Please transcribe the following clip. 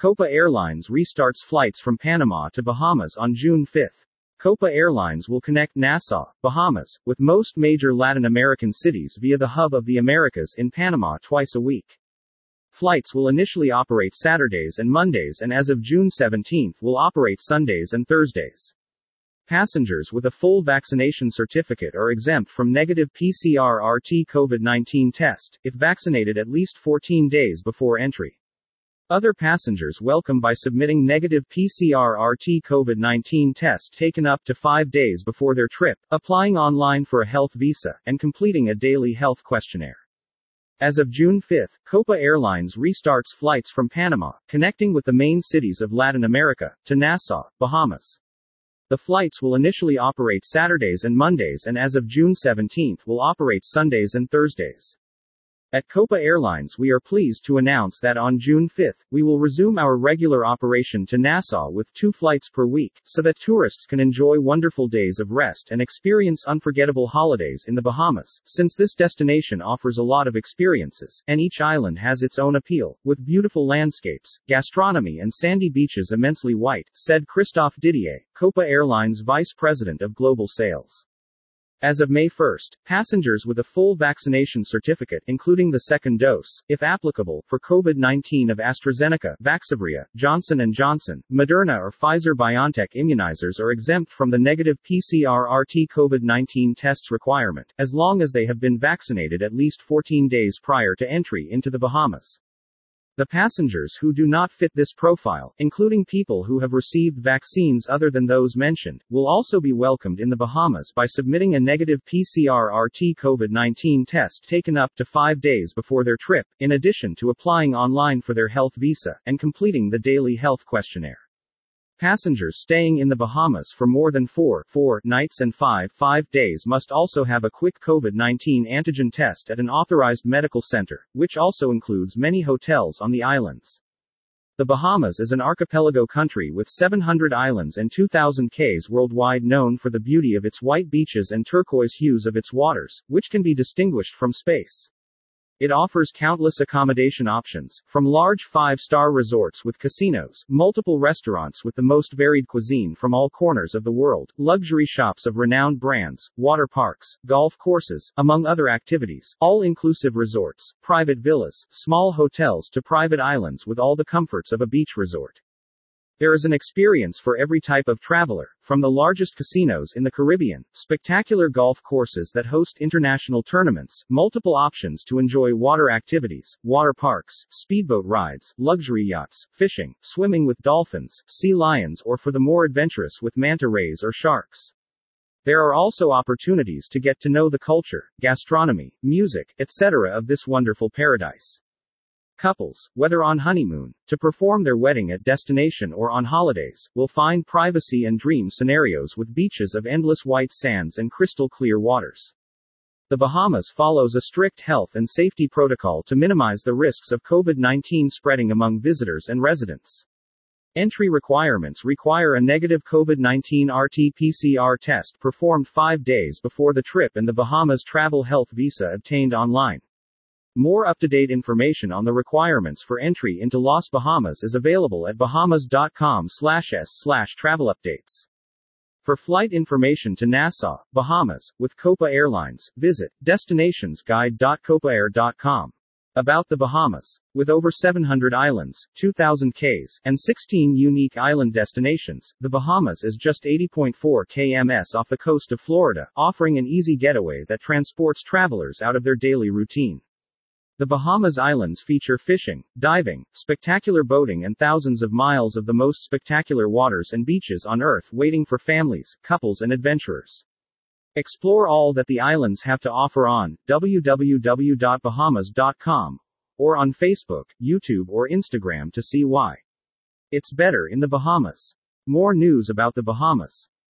Copa Airlines restarts flights from Panama to Bahamas on June 5. Copa Airlines will connect Nassau, Bahamas, with most major Latin American cities via the hub of the Americas in Panama twice a week. Flights will initially operate Saturdays and Mondays and as of June 17 will operate Sundays and Thursdays. Passengers with a full vaccination certificate are exempt from negative PCR RT COVID 19 test, if vaccinated at least 14 days before entry. Other passengers welcome by submitting negative PCR RT COVID 19 test taken up to five days before their trip, applying online for a health visa, and completing a daily health questionnaire. As of June 5, Copa Airlines restarts flights from Panama, connecting with the main cities of Latin America, to Nassau, Bahamas. The flights will initially operate Saturdays and Mondays and as of June 17 will operate Sundays and Thursdays. At Copa Airlines, we are pleased to announce that on June 5, we will resume our regular operation to Nassau with two flights per week, so that tourists can enjoy wonderful days of rest and experience unforgettable holidays in the Bahamas, since this destination offers a lot of experiences, and each island has its own appeal, with beautiful landscapes, gastronomy, and sandy beaches immensely white, said Christophe Didier, Copa Airlines Vice President of Global Sales. As of May 1, passengers with a full vaccination certificate, including the second dose, if applicable, for COVID-19 of AstraZeneca, Vaxzevria, Johnson & Johnson, Moderna or Pfizer-BioNTech immunizers are exempt from the negative PCR-RT COVID-19 tests requirement, as long as they have been vaccinated at least 14 days prior to entry into the Bahamas. The passengers who do not fit this profile, including people who have received vaccines other than those mentioned, will also be welcomed in the Bahamas by submitting a negative PCR RT COVID 19 test taken up to five days before their trip, in addition to applying online for their health visa and completing the daily health questionnaire. Passengers staying in the Bahamas for more than four, four nights and five, five days must also have a quick COVID 19 antigen test at an authorized medical center, which also includes many hotels on the islands. The Bahamas is an archipelago country with 700 islands and 2,000 cays worldwide known for the beauty of its white beaches and turquoise hues of its waters, which can be distinguished from space. It offers countless accommodation options, from large five-star resorts with casinos, multiple restaurants with the most varied cuisine from all corners of the world, luxury shops of renowned brands, water parks, golf courses, among other activities, all-inclusive resorts, private villas, small hotels to private islands with all the comforts of a beach resort. There is an experience for every type of traveler, from the largest casinos in the Caribbean, spectacular golf courses that host international tournaments, multiple options to enjoy water activities, water parks, speedboat rides, luxury yachts, fishing, swimming with dolphins, sea lions, or for the more adventurous with manta rays or sharks. There are also opportunities to get to know the culture, gastronomy, music, etc. of this wonderful paradise. Couples, whether on honeymoon, to perform their wedding at destination or on holidays, will find privacy and dream scenarios with beaches of endless white sands and crystal clear waters. The Bahamas follows a strict health and safety protocol to minimize the risks of COVID 19 spreading among visitors and residents. Entry requirements require a negative COVID 19 RT PCR test performed five days before the trip and the Bahamas travel health visa obtained online. More up-to-date information on the requirements for entry into Las Bahamas is available at bahamas.com slash s slash travel updates. For flight information to Nassau, Bahamas, with Copa Airlines, visit destinationsguide.copaair.com. About the Bahamas. With over 700 islands, 2,000 cays, and 16 unique island destinations, the Bahamas is just 80.4 kms off the coast of Florida, offering an easy getaway that transports travelers out of their daily routine. The Bahamas Islands feature fishing, diving, spectacular boating, and thousands of miles of the most spectacular waters and beaches on Earth waiting for families, couples, and adventurers. Explore all that the islands have to offer on www.bahamas.com or on Facebook, YouTube, or Instagram to see why. It's better in the Bahamas. More news about the Bahamas.